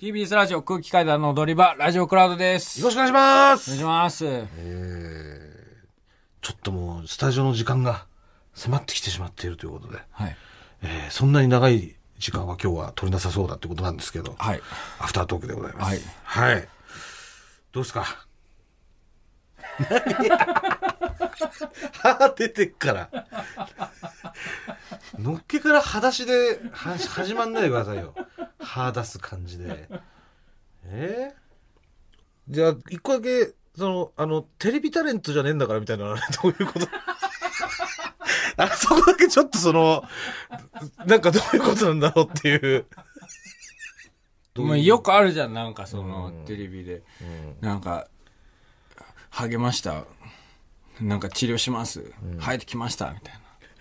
TBS ラジオ空気階段の踊り場、ラジオクラウドです。よろしくお願いしまおす願いします。ちょっともう、スタジオの時間が迫ってきてしまっているということで、はい。えーそんなに長い時間は今日は取りなさそうだってことなんですけど、はい。アフタートークでございます。はい。はい。どうですか？歯出てっから。のっけから裸足では始まんないでくださいよ。歯出す感じで。え？ーじゃあ、一個だけ、その、あの、テレビタレントじゃねえんだからみたいなのは どういうこと？あそこだけちょっとその、なんかどういうことなんだろうっていう。どういうもうよくあるじゃん、なんかその、うんテレビで。うんなんか、励ました。なんか治療します。生えてきました。みたいな。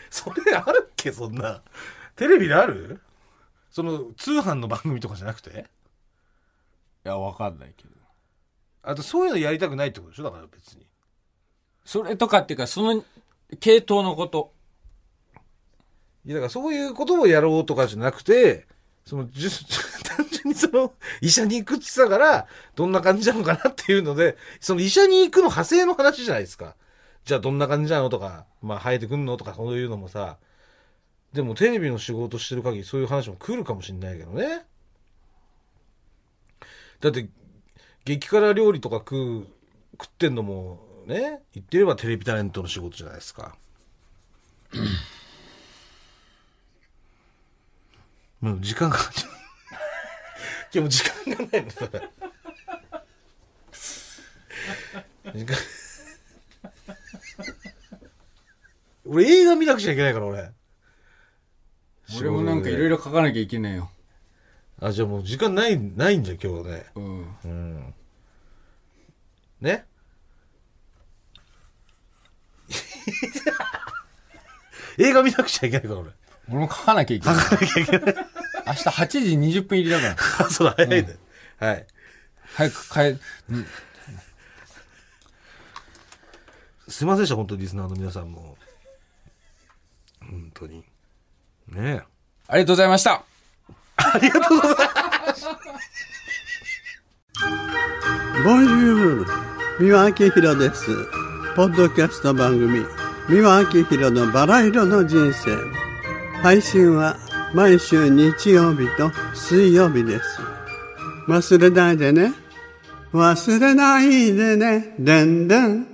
それあるっけそんな。テレビである？その、通販の番組とかじゃなくて？いや、わかんないけど。あと、そういうのやりたくないってことでしょ？だから別に。それとかっていうか、その系統のこと。いや、だからそういうことをやろうとかじゃなくて、その、じゅ 単純にその、医者に行くって言ってたから、どんな感じなのかなっていうので、その医者に行くの派生の話じゃないですか。じゃあどんな感じなのとか、まあ生えてくんのとかそういうのもさ、でもテレビの仕事してる限りそういう話も来るかもしんないけどね。だって、激辛料理とか食う、食ってんのもね、言ってればテレビタレントの仕事じゃないですか。もう時間が、今日もう時間がないの、それ。時間 俺映画見なくちゃいけないから、俺。俺もなんかいろいろ書かなきゃいけないよ。あ、じゃあもう時間ない、ないんじゃん、今日ね。うん。うん。ね？映画見なくちゃいけないから、俺。俺も書かなきゃいけない。明日8時20分入りだから。あ、そうだ、早いね。はい。早く帰、うんすいませんでした、本当にリスナーの皆さんも。本当に。ねありがとうございました。ボンジュール三輪明宏です。ポッドキャスト番組三輪明宏のバラ色の人生。配信は毎週日曜日と水曜日です。忘れないでね。忘れないでね。でんでん